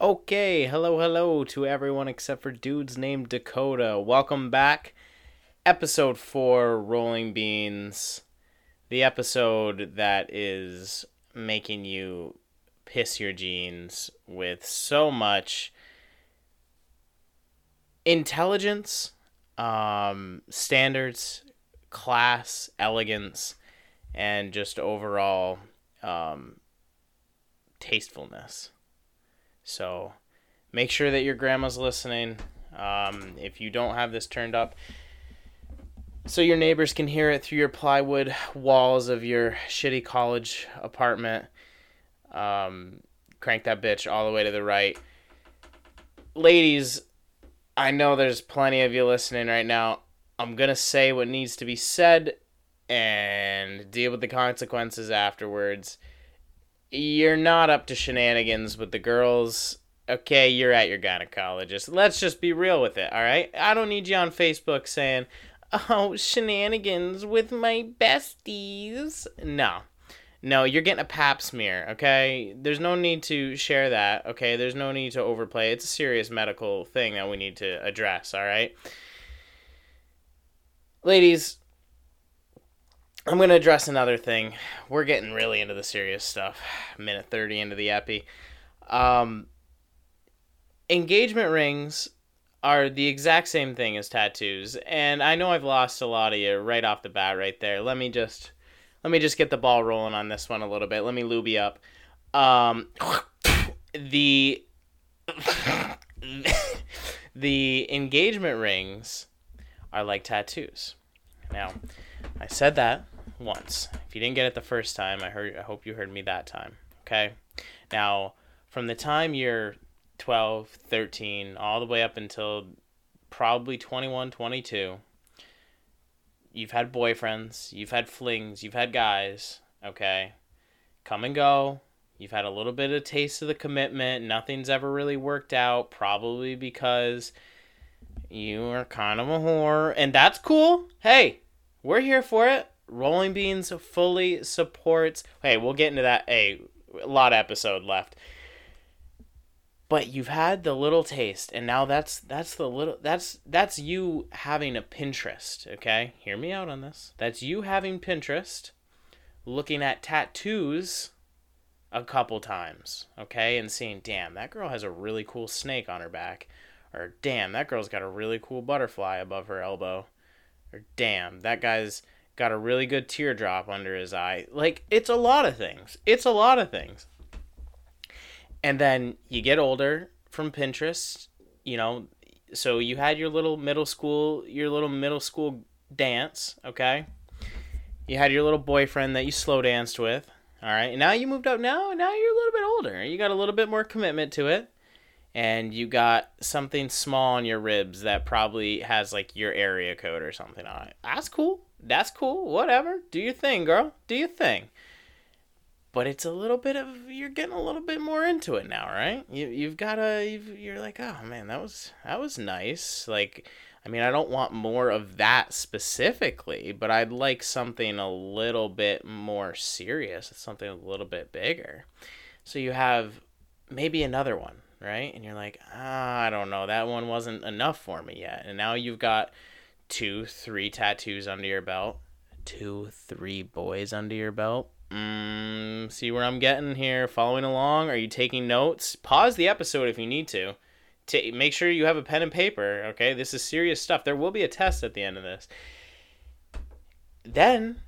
Okay, hello, hello to everyone except for dudes named Dakota. Welcome back. Episode 4 Rolling Beans. The episode that is making you piss your jeans with so much intelligence, um, standards, class, elegance, and just overall um, tastefulness. So make sure that your grandma's listening. Um, if you don't have this turned up, so your neighbors can hear it through your plywood walls of your shitty college apartment. Um, crank that bitch all the way to the right. Ladies, I know there's plenty of you listening right now. I'm going to say what needs to be said and deal with the consequences afterwards you're not up to shenanigans with the girls. Okay, you're at your gynecologist. Let's just be real with it, all right? I don't need you on Facebook saying, oh, shenanigans with my besties. No. No, you're getting a pap smear, okay? There's no need to share that, okay? There's no need to overplay. It's a serious medical thing that we need to address, all right? Ladies, I'm going to address another thing. We're getting really into the serious stuff. Minute 30 into the epi. Um, engagement rings are the exact same thing as tattoos, and I know I've lost a lot of you right off the bat right there. Let me just let me just get the ball rolling on this one a little bit. Let me you up. Um, the the engagement rings are like tattoos. Now, I said that once. If you didn't get it the first time, I heard I hope you heard me that time. Okay? Now, from the time you're 12, 13, all the way up until probably 21, 22, you've had boyfriends, you've had flings, you've had guys, okay? Come and go. You've had a little bit of taste of the commitment. Nothing's ever really worked out, probably because you are kind of a whore, and that's cool. Hey, we're here for it. Rolling Beans fully supports. Hey, we'll get into that. Hey, a lot episode left. But you've had the little taste, and now that's that's the little that's that's you having a Pinterest. Okay, hear me out on this. That's you having Pinterest, looking at tattoos a couple times, okay, and seeing, damn, that girl has a really cool snake on her back, or damn, that girl's got a really cool butterfly above her elbow, or damn, that guy's got a really good teardrop under his eye. Like it's a lot of things. It's a lot of things. And then you get older from Pinterest, you know, so you had your little middle school, your little middle school dance, okay? You had your little boyfriend that you slow danced with. All right. And now you moved up now, now you're a little bit older. You got a little bit more commitment to it. And you got something small on your ribs that probably has like your area code or something on it. That's cool that's cool. Whatever. Do your thing, girl. Do your thing. But it's a little bit of you're getting a little bit more into it now, right? You you've got a you're like, "Oh man, that was that was nice." Like I mean, I don't want more of that specifically, but I'd like something a little bit more serious, something a little bit bigger. So you have maybe another one, right? And you're like, ah, I don't know, that one wasn't enough for me yet. And now you've got two, three tattoos under your belt, two, three boys under your belt. Mm, see where I'm getting here? Following along? Are you taking notes? Pause the episode if you need to. to. Make sure you have a pen and paper, okay? This is serious stuff. There will be a test at the end of this. Then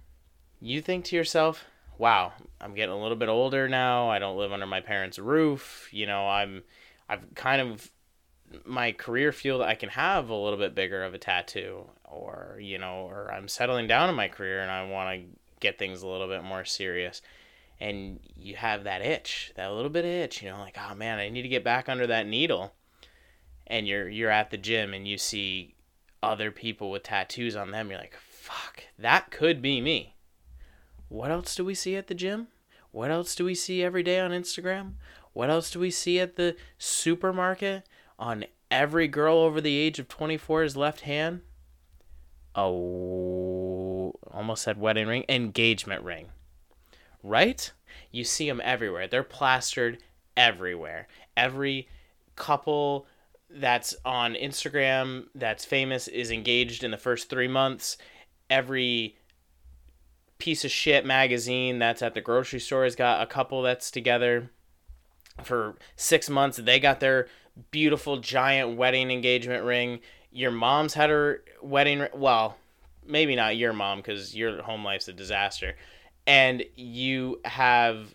you think to yourself, wow, I'm getting a little bit older now. I don't live under my parents' roof. You know, I'm I've kind of my career field I can have a little bit bigger of a tattoo or you know or I'm settling down in my career and I want to get things a little bit more serious. And you have that itch that little bit of itch you know like oh man I need to get back under that needle. And you're you're at the gym and you see other people with tattoos on them you're like fuck that could be me. What else do we see at the gym? What else do we see every day on Instagram what else do we see at the supermarket? On every girl over the age of twenty-four, 24's left hand? Oh almost said wedding ring engagement ring. Right? You see them everywhere. They're plastered everywhere. Every couple that's on Instagram that's famous is engaged in the first three months. Every piece of shit magazine that's at the grocery store has got a couple that's together for six months. They got their beautiful giant wedding engagement ring. Your mom's had her wedding. Well, maybe not your mom because your home life's a disaster, and you have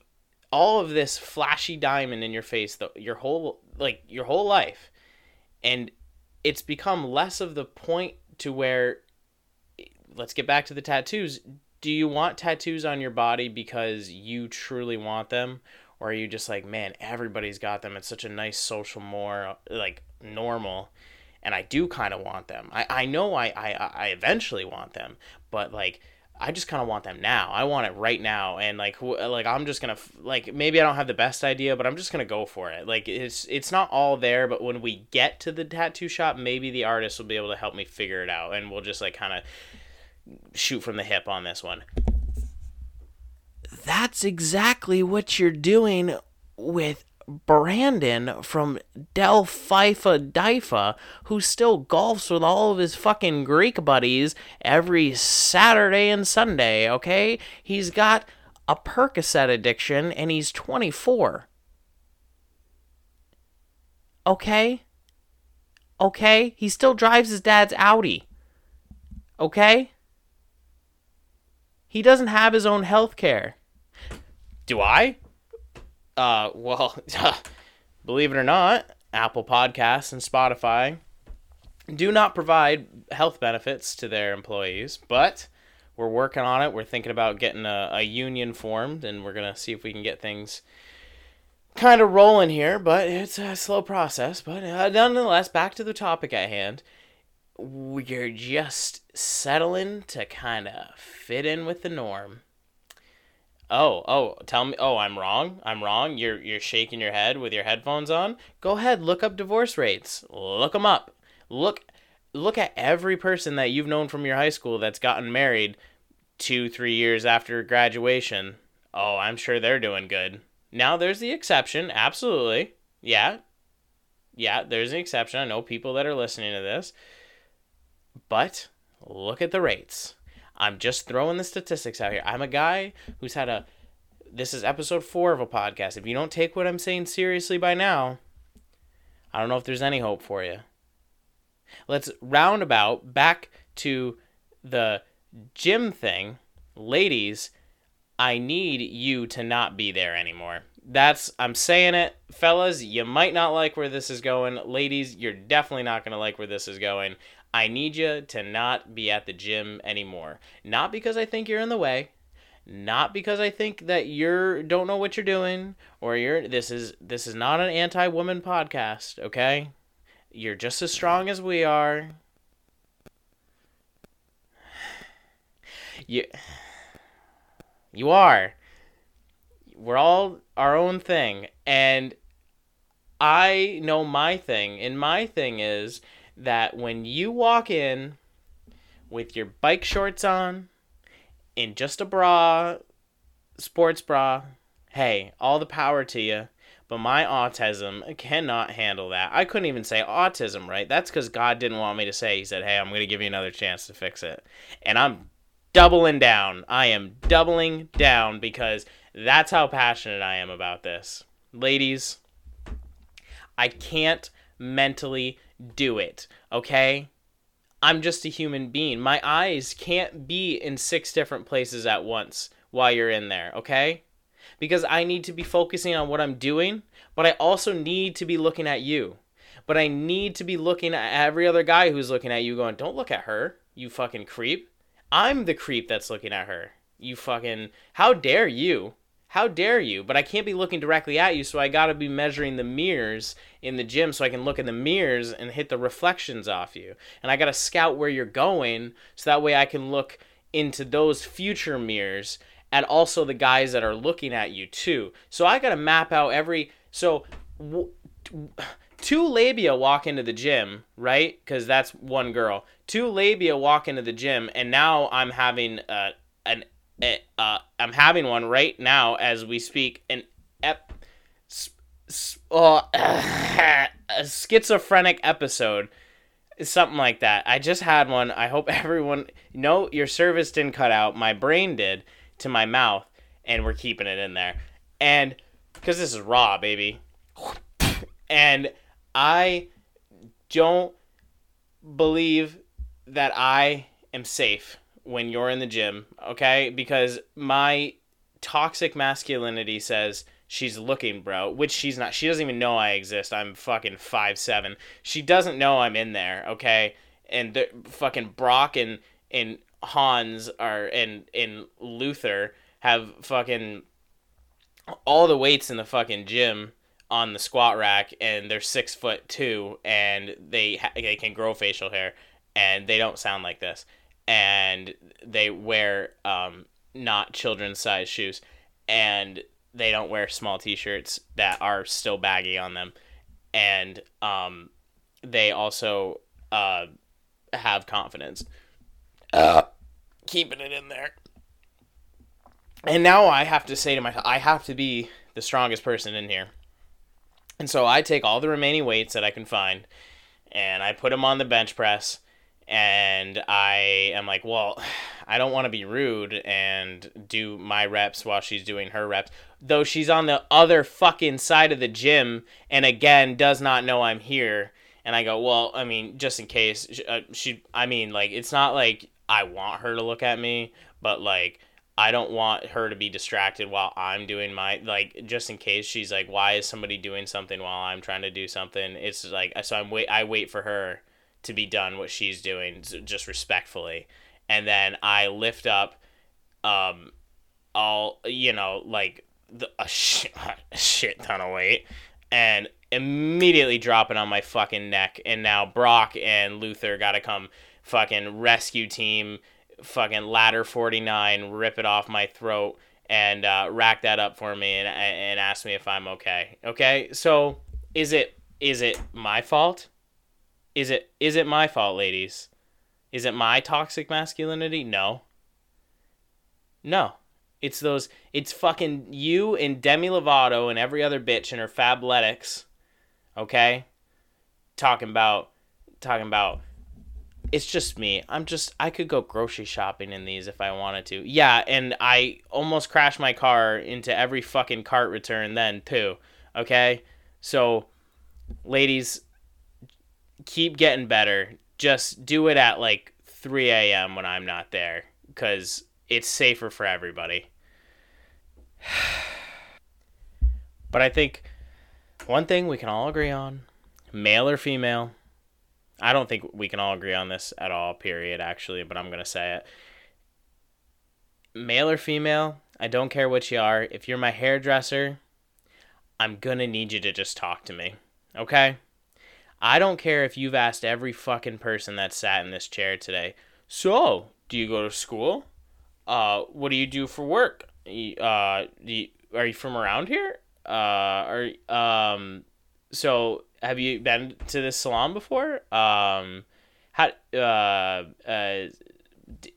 all of this flashy diamond in your face the, your whole like your whole life and it's become less of the point to where let's get back to the tattoos do you want tattoos on your body because you truly want them or are you just like man everybody's got them it's such a nice social more like normal and i do kind of want them i, I know I, I i eventually want them but like I just kind of want them now. I want it right now, and like, like I'm just gonna like maybe I don't have the best idea, but I'm just gonna go for it. Like it's it's not all there, but when we get to the tattoo shop, maybe the artist will be able to help me figure it out, and we'll just like kind of shoot from the hip on this one. That's exactly what you're doing with Brandon from Del Fifa Difa, who still golfs with all of his fucking Greek buddies every Saturday and Sunday, okay? He's got a Percocet addiction and he's 24. Okay? Okay? He still drives his dad's Audi. Okay? He doesn't have his own health care. Do I? Uh, well, believe it or not, Apple Podcasts and Spotify do not provide health benefits to their employees, but we're working on it. We're thinking about getting a, a union formed, and we're going to see if we can get things kind of rolling here, but it's a slow process. But uh, nonetheless, back to the topic at hand. We're just settling to kind of fit in with the norm. Oh, oh, tell me. Oh, I'm wrong. I'm wrong. You're you're shaking your head with your headphones on. Go ahead, look up divorce rates. Look them up. Look look at every person that you've known from your high school that's gotten married 2 3 years after graduation. Oh, I'm sure they're doing good. Now there's the exception, absolutely. Yeah. Yeah, there's an exception. I know people that are listening to this. But look at the rates. I'm just throwing the statistics out here. I'm a guy who's had a. This is episode four of a podcast. If you don't take what I'm saying seriously by now, I don't know if there's any hope for you. Let's roundabout back to the gym thing. Ladies, I need you to not be there anymore. That's I'm saying it, fellas, you might not like where this is going. Ladies, you're definitely not going to like where this is going. I need you to not be at the gym anymore. Not because I think you're in the way, not because I think that you're don't know what you're doing or you're this is this is not an anti-woman podcast, okay? You're just as strong as we are. You You are. We're all our own thing and I know my thing, and my thing is that when you walk in with your bike shorts on, in just a bra, sports bra, hey, all the power to you. But my autism cannot handle that. I couldn't even say autism, right? That's because God didn't want me to say. He said, hey, I'm going to give you another chance to fix it. And I'm doubling down. I am doubling down because that's how passionate I am about this. Ladies, I can't mentally do it, okay? I'm just a human being. My eyes can't be in six different places at once while you're in there, okay? Because I need to be focusing on what I'm doing, but I also need to be looking at you. But I need to be looking at every other guy who's looking at you going, don't look at her, you fucking creep. I'm the creep that's looking at her. You fucking. How dare you? How dare you? But I can't be looking directly at you, so I gotta be measuring the mirrors in the gym so I can look in the mirrors and hit the reflections off you. And I gotta scout where you're going so that way I can look into those future mirrors and also the guys that are looking at you too. So I gotta map out every. So. Two labia walk into the gym, right? Because that's one girl. Two labia walk into the gym, and now I'm having uh, an uh, I'm having one right now as we speak. An ep, oh, a schizophrenic episode something like that. I just had one. I hope everyone no your service didn't cut out. My brain did to my mouth and we're keeping it in there. And cuz this is raw, baby. And I don't believe that I am safe when you're in the gym, okay? Because my toxic masculinity says she's looking, bro. Which she's not. She doesn't even know I exist. I'm fucking five seven. She doesn't know I'm in there. Okay, and the fucking Brock and and Hans are and and Luther have fucking all the weights in the fucking gym on the squat rack, and they're six foot two, and they ha- they can grow facial hair, and they don't sound like this, and they wear um not children's size shoes, and they don't wear small t-shirts that are still baggy on them. And um, they also uh, have confidence. Uh, keeping it in there. And now i have to say to myself i have to be the strongest person in here. And so i take all the remaining weights that i can find and i put them on the bench press and I am like, well, I don't want to be rude and do my reps while she's doing her reps. Though she's on the other fucking side of the gym and again does not know I'm here. And I go, well, I mean, just in case uh, she, I mean, like, it's not like I want her to look at me, but like, I don't want her to be distracted while I'm doing my like just in case she's like why is somebody doing something while I'm trying to do something it's like so I'm wait I wait for her to be done what she's doing just respectfully. And then i lift up um all you know like the, a, sh- a shit ton of weight and immediately drop it on my fucking neck. And now brock and luther gotta come fucking rescue team fucking ladder 49 rip it off my throat and uh, rack that up for me and, and ask me if i'm okay. Okay? So is it is it my fault is it is it my fault, ladies? Is it my toxic masculinity? No. No. It's those it's fucking you and Demi Lovato and every other bitch in her fabletics. Okay? Talking about talking about it's just me. I'm just I could go grocery shopping in these if I wanted to. Yeah, and I almost crashed my car into every fucking cart return then too. Okay? So ladies, keep getting better. Just do it at like 3 a.m. when I'm not there because it's safer for everybody. but I think one thing we can all agree on male or female. I don't think we can all agree on this at all, period, actually, but I'm going to say it. Male or female, I don't care what you are. If you're my hairdresser, I'm going to need you to just talk to me. Okay? I don't care if you've asked every fucking person that sat in this chair today. So, do you go to school? Uh, what do you do for work? Uh, you, are you from around here? Uh, are um, so have you been to this salon before? Um, how uh uh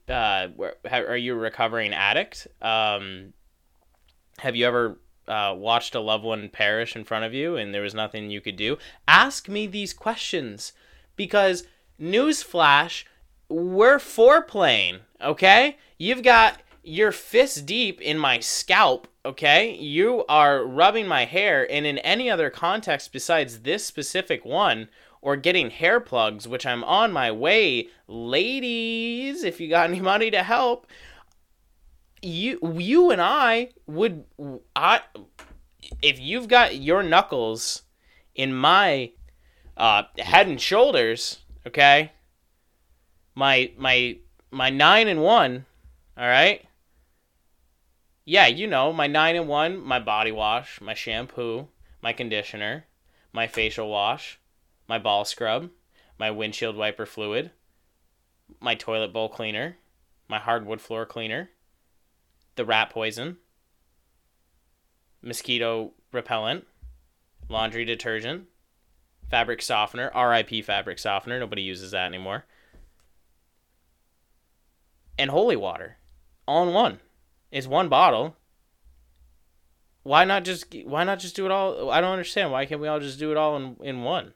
uh where, are you a recovering addict? Um, have you ever uh, watched a loved one perish in front of you and there was nothing you could do, ask me these questions because newsflash, we're foreplaying, okay? You've got your fist deep in my scalp, okay? You are rubbing my hair, and in any other context besides this specific one, or getting hair plugs, which I'm on my way, ladies, if you got any money to help, you you and I would I if you've got your knuckles in my uh, head and shoulders, okay? My my my 9 and 1, all right? Yeah, you know, my 9 and 1, my body wash, my shampoo, my conditioner, my facial wash, my ball scrub, my windshield wiper fluid, my toilet bowl cleaner, my hardwood floor cleaner, the rat poison, mosquito repellent, laundry detergent, fabric softener, RIP fabric softener, nobody uses that anymore. And holy water. All in one. It's one bottle. Why not just why not just do it all I don't understand. Why can't we all just do it all in, in one?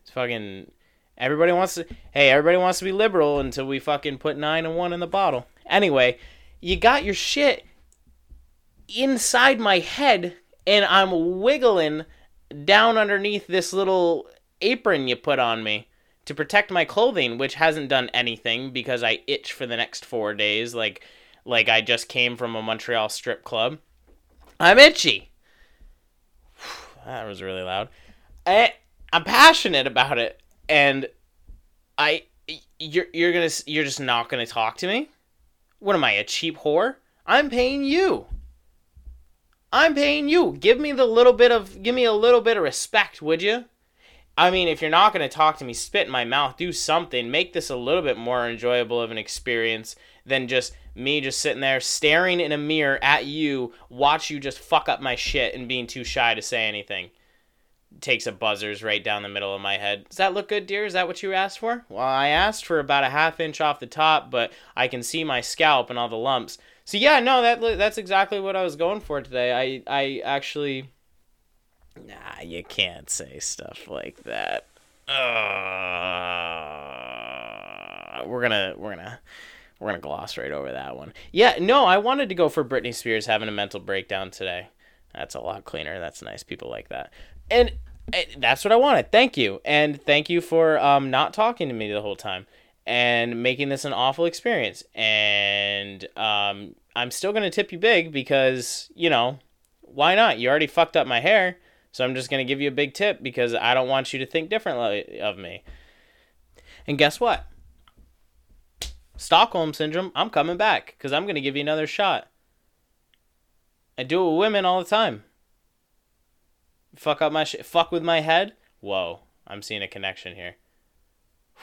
It's fucking everybody wants to hey, everybody wants to be liberal until we fucking put 9 and 1 in the bottle. Anyway, you got your shit inside my head and I'm wiggling down underneath this little apron you put on me to protect my clothing, which hasn't done anything because I itch for the next 4 days like like I just came from a Montreal strip club. I'm itchy. that was really loud. I, I'm passionate about it, and I you're you're gonna you're just not gonna talk to me. What am I, a cheap whore? I'm paying you. I'm paying you. Give me the little bit of give me a little bit of respect, would you? I mean, if you're not going to talk to me, spit in my mouth, do something, make this a little bit more enjoyable of an experience than just me just sitting there staring in a mirror at you, watch you just fuck up my shit and being too shy to say anything. Takes a buzzers right down the middle of my head. Does that look good, dear? Is that what you asked for? Well, I asked for about a half inch off the top, but I can see my scalp and all the lumps. So yeah, no, that that's exactly what I was going for today. I I actually Nah, you can't say stuff like that. Uh, we're gonna we're gonna we're gonna gloss right over that one. Yeah, no, I wanted to go for Britney Spears having a mental breakdown today. That's a lot cleaner. That's nice. People like that, and, and that's what I wanted. Thank you, and thank you for um, not talking to me the whole time and making this an awful experience. And um, I'm still gonna tip you big because you know why not? You already fucked up my hair, so I'm just gonna give you a big tip because I don't want you to think differently of me. And guess what? Stockholm syndrome, I'm coming back because I'm going to give you another shot. I do it with women all the time. Fuck up my shit. Fuck with my head. Whoa, I'm seeing a connection here.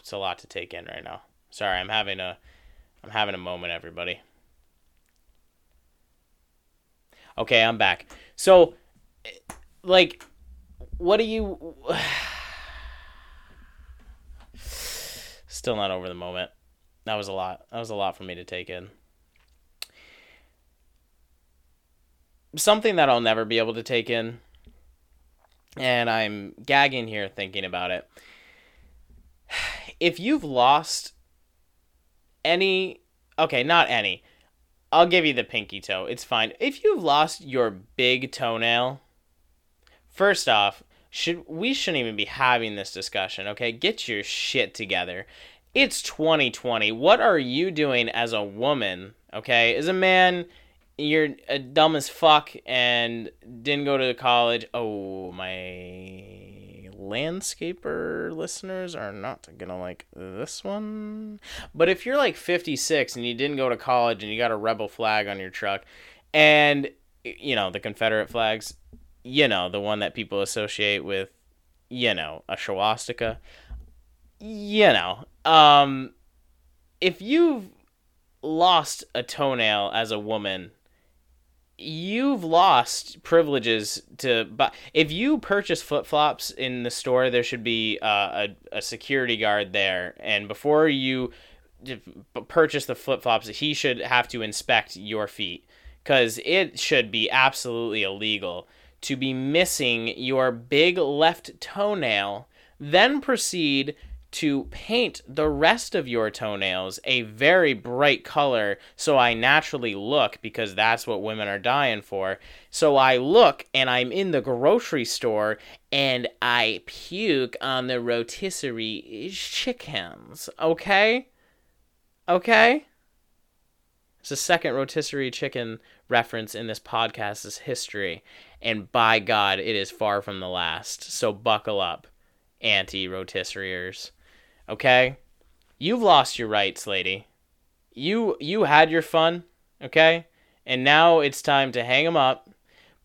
It's a lot to take in right now. Sorry, I'm having a, I'm having a moment, everybody. Okay, I'm back. So, like, what do you? Still not over the moment. That was a lot. That was a lot for me to take in. Something that I'll never be able to take in, and I'm gagging here thinking about it. If you've lost any, okay, not any, I'll give you the pinky toe. It's fine. If you've lost your big toenail, first off, should we shouldn't even be having this discussion, okay? Get your shit together. It's 2020. What are you doing as a woman? Okay, as a man, you're a dumb as fuck and didn't go to college. Oh, my landscaper listeners are not gonna like this one. But if you're like 56 and you didn't go to college and you got a rebel flag on your truck, and you know the Confederate flags, you know the one that people associate with, you know, a swastika you know, um, if you've lost a toenail as a woman, you've lost privileges to buy. if you purchase flip-flops in the store there should be uh, a, a security guard there and before you purchase the flip-flops he should have to inspect your feet because it should be absolutely illegal to be missing your big left toenail then proceed to paint the rest of your toenails a very bright color so I naturally look because that's what women are dying for. So I look and I'm in the grocery store and I puke on the rotisserie chickens. Okay? Okay? It's the second rotisserie chicken reference in this podcast's history. And by God, it is far from the last. So buckle up, anti rotisseriers. Okay? You've lost your rights, lady. You you had your fun, okay? And now it's time to hang them up,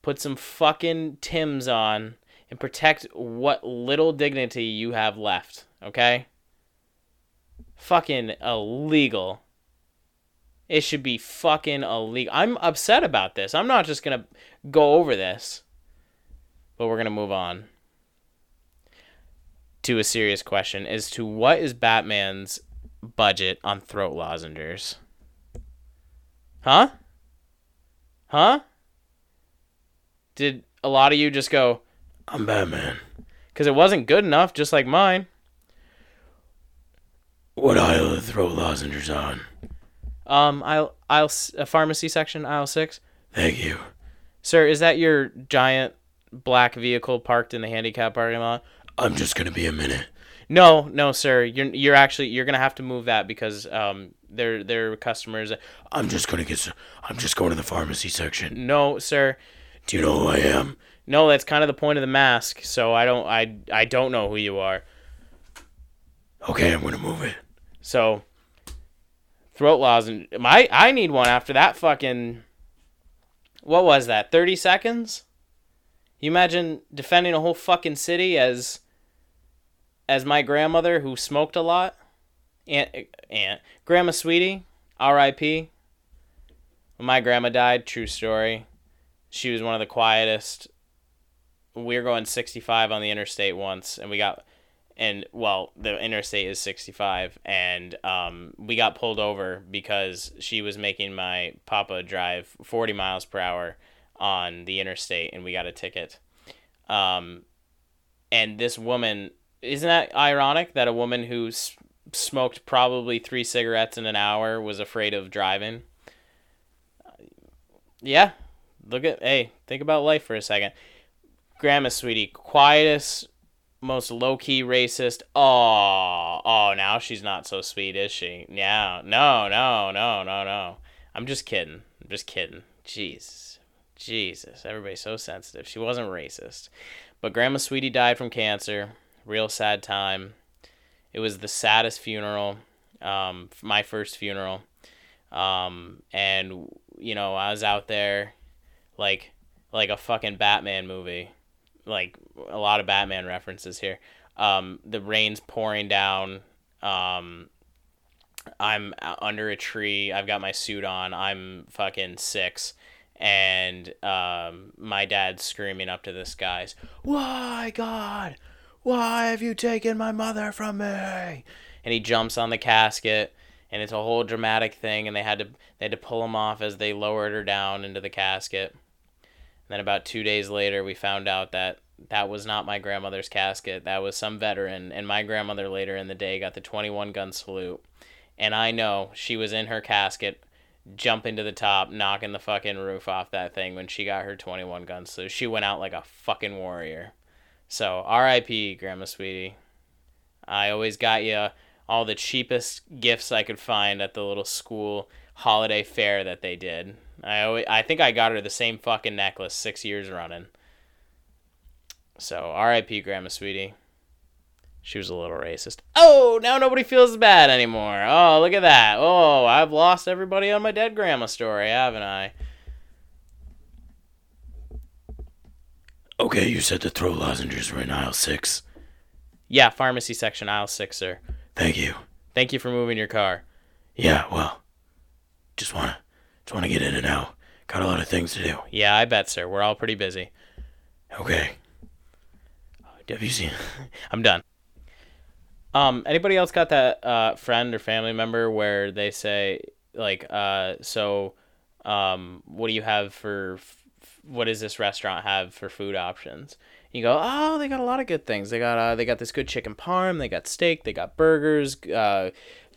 put some fucking Tims on, and protect what little dignity you have left, okay? Fucking illegal. It should be fucking illegal. I'm upset about this. I'm not just gonna go over this, but we're gonna move on to a serious question as to what is Batman's budget on throat lozengers? Huh? Huh? Did a lot of you just go, I'm Batman? because it wasn't good enough, just like mine. What aisle to throat lozenges on? Um, aisle, aisle, s- uh, pharmacy section, aisle six. Thank you. Sir, is that your giant black vehicle parked in the handicap parking lot? I'm just gonna be a minute. No, no, sir. You're you're actually you're gonna have to move that because um their their customers. I'm just gonna get. I'm just going to the pharmacy section. No, sir. Do you know who I am? No, that's kind of the point of the mask. So I don't I I don't know who you are. Okay, I'm gonna move it. So throat lozenge. My I need one after that fucking. What was that? Thirty seconds. You imagine defending a whole fucking city as. As my grandmother who smoked a lot, aunt aunt grandma sweetie, R.I.P. My grandma died, true story. She was one of the quietest. We were going 65 on the interstate once, and we got and well the interstate is 65 and um, we got pulled over because she was making my papa drive 40 miles per hour on the interstate and we got a ticket um, and this woman isn't that ironic that a woman who smoked probably three cigarettes in an hour was afraid of driving yeah look at hey think about life for a second grandma sweetie quietest most low key racist. Oh, oh, now she's not so sweet, is she? Yeah, no, no, no, no, no. I'm just kidding. I'm just kidding. Jeez, Jesus, everybody's so sensitive. She wasn't racist, but Grandma Sweetie died from cancer. Real sad time. It was the saddest funeral. Um, my first funeral. Um, and you know, I was out there, like, like a fucking Batman movie like a lot of Batman references here. Um, the rain's pouring down. Um, I'm under a tree. I've got my suit on. I'm fucking six, and um, my dad's screaming up to the skies, "Why, God? Why have you taken my mother from me?" And he jumps on the casket, and it's a whole dramatic thing. And they had to they had to pull him off as they lowered her down into the casket. And then about two days later, we found out that that was not my grandmother's casket. That was some veteran. And my grandmother later in the day got the 21 gun salute. And I know she was in her casket, jumping to the top, knocking the fucking roof off that thing when she got her 21 gun salute. She went out like a fucking warrior. So, RIP, Grandma Sweetie. I always got you all the cheapest gifts I could find at the little school holiday fair that they did. I always, I think I got her the same fucking necklace six years running. So R.I.P. Grandma Sweetie. She was a little racist. Oh, now nobody feels bad anymore. Oh, look at that. Oh, I've lost everybody on my dead grandma story, haven't I? Okay, you said to throat lozenges right in aisle six. Yeah, pharmacy section, aisle six, sir. Thank you. Thank you for moving your car. Yeah, well, just wanna, just wanna get in and out. Got a lot of things to do. Yeah, I bet, sir. We're all pretty busy. Okay. Have you seen? I'm done. Um, anybody else got that uh, friend or family member where they say like, uh, so, um, what do you have for? What does this restaurant have for food options? You go, oh, they got a lot of good things. They got uh, they got this good chicken parm. They got steak. They got burgers. Uh,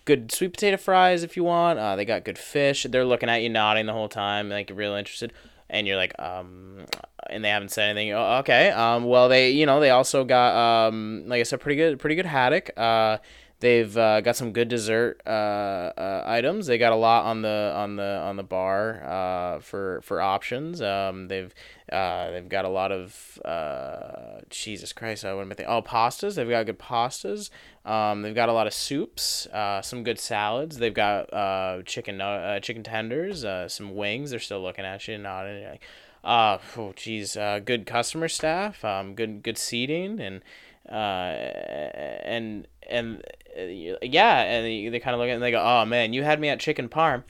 good sweet potato fries if you want. Uh, they got good fish. They're looking at you, nodding the whole time, like real interested. And you're like, um, and they haven't said anything. Oh, okay. Um, well, they, you know, they also got, um, like I said, pretty good, pretty good haddock. Uh, they've uh, got some good dessert uh, uh, items. They got a lot on the on the on the bar uh, for for options. Um, they've uh, they've got a lot of uh, Jesus Christ. I wouldn't think. Oh, pastas. They've got good pastas. Um, they've got a lot of soups. Some good salads. They've got chicken chicken tenders. Some wings. They're still looking at you, nodding. Like, oh, geez. Good customer staff. Um, good good seating and uh, and and uh, yeah, and they, they kind of look at it and they go, "Oh man, you had me at chicken parm."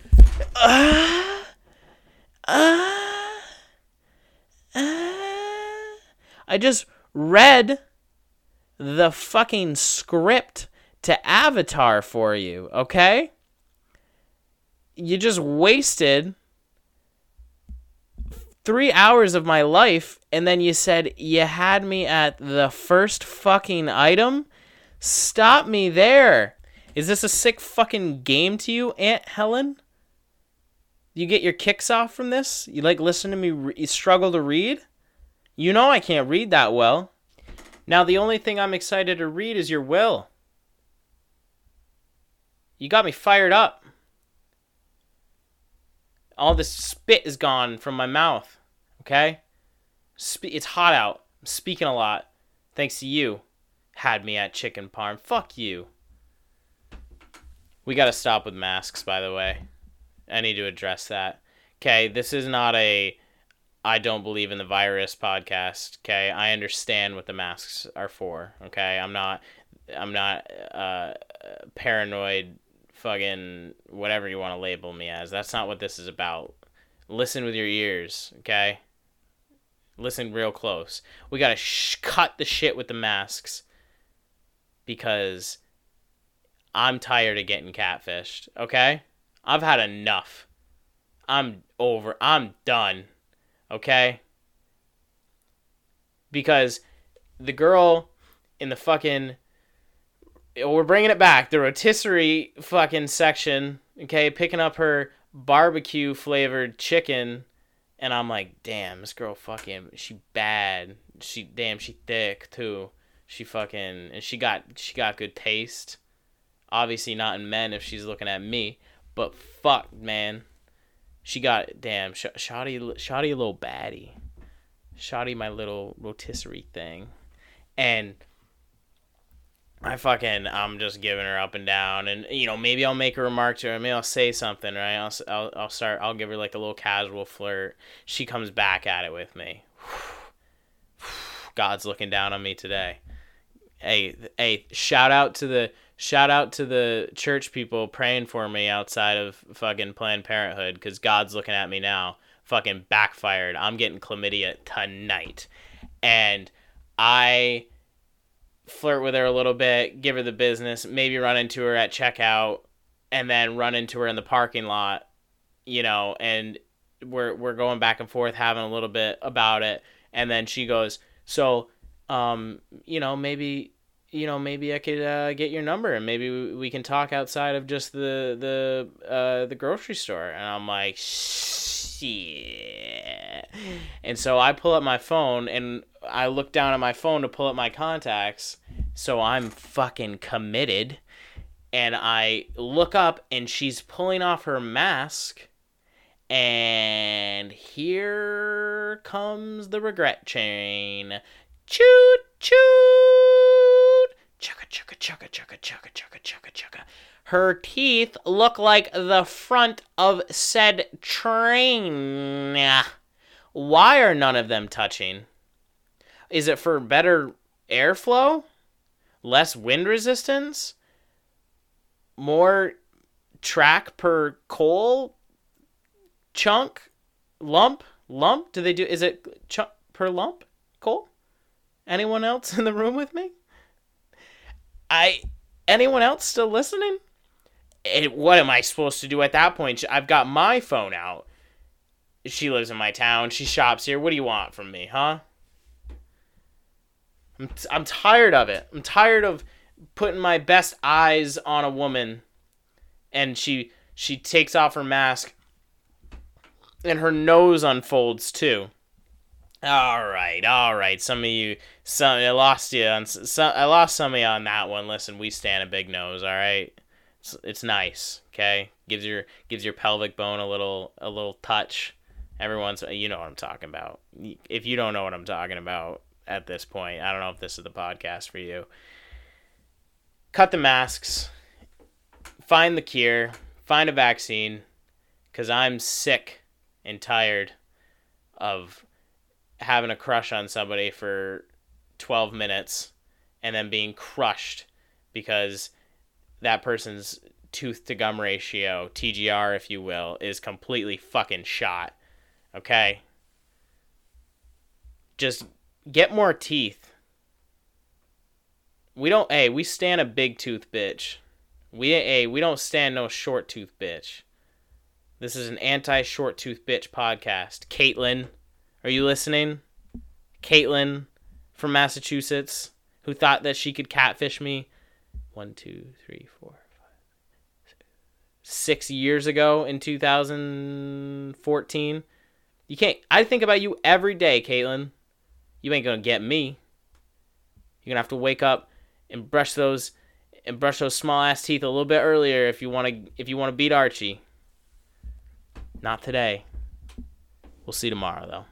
Uh, uh, uh, I just read the fucking script to Avatar for you, okay? You just wasted three hours of my life, and then you said you had me at the first fucking item? Stop me there. Is this a sick fucking game to you, Aunt Helen? You get your kicks off from this? You like listen to me re- struggle to read? You know I can't read that well. Now the only thing I'm excited to read is your will. You got me fired up. All this spit is gone from my mouth. Okay? It's hot out. I'm speaking a lot. Thanks to you. Had me at chicken parm. Fuck you. We gotta stop with masks, by the way. I need to address that. Okay, this is not a I don't believe in the virus podcast. Okay, I understand what the masks are for. Okay, I'm not I'm not uh, paranoid fucking whatever you want to label me as. That's not what this is about. Listen with your ears, okay? Listen real close. We gotta sh- cut the shit with the masks because I'm tired of getting catfished, okay? I've had enough. I'm over. I'm done, okay? Because the girl in the fucking we're bringing it back. The rotisserie fucking section, okay, picking up her barbecue flavored chicken, and I'm like, damn, this girl fucking, she bad. She damn, she thick too. She fucking, and she got she got good taste. Obviously not in men if she's looking at me, but fuck, man, she got damn, sh- shoddy, shoddy little baddie, shoddy my little rotisserie thing, and I fucking I'm just giving her up and down, and you know maybe I'll make a remark to her, maybe I'll say something, right? I'll I'll, I'll start I'll give her like a little casual flirt. She comes back at it with me. God's looking down on me today. Hey hey, shout out to the shout out to the church people praying for me outside of fucking Planned Parenthood because God's looking at me now. Fucking backfired. I'm getting chlamydia tonight, and I flirt with her a little bit, give her the business, maybe run into her at checkout, and then run into her in the parking lot, you know, and we're we're going back and forth having a little bit about it, and then she goes, so, um, you know, maybe. You know, maybe I could uh, get your number, and maybe we, can talk outside of just the the uh, the grocery store. And I'm like, shit. And so I pull up my phone, and I look down at my phone to pull up my contacts. So I'm fucking committed. And I look up and she's pulling off her mask. And here comes the regret chain. Choo choo. Chugga chugga chugga chugga chugga chugga chugga chugga. Her teeth look like the front of said train. Why are none of them touching? Is it for better airflow? Less wind resistance? More track per coal chunk? Lump? Lump? Do they do is it chunk per lump? Coal? Anyone else in the room with me? I anyone else still listening? And what am I supposed to do at that point? I've got my phone out. She lives in my town. She shops here. What do you want from me, huh? I'm, t- I'm tired of it. I'm tired of putting my best eyes on a woman and she she takes off her mask and her nose unfolds too. All right, all right. Some of you, some I lost you on some. I lost some of you on that one. Listen, we stand a big nose. All right, it's, it's nice. Okay, gives your gives your pelvic bone a little a little touch. Everyone's you know what I'm talking about. If you don't know what I'm talking about at this point, I don't know if this is the podcast for you. Cut the masks. Find the cure. Find a vaccine. Cause I'm sick and tired of having a crush on somebody for 12 minutes and then being crushed because that person's tooth to gum ratio, TGR if you will, is completely fucking shot. Okay? Just get more teeth. We don't hey, we stand a big tooth bitch. We hey, we don't stand no short tooth bitch. This is an anti short tooth bitch podcast. Caitlin, Are you listening? Caitlin from Massachusetts, who thought that she could catfish me one, two, three, four, five, six, years ago in 2014. You can't. I think about you every day, Caitlin. You ain't gonna get me. You're gonna have to wake up and brush those and brush those small ass teeth a little bit earlier if you want to if you want to beat Archie. Not today. We'll see tomorrow though.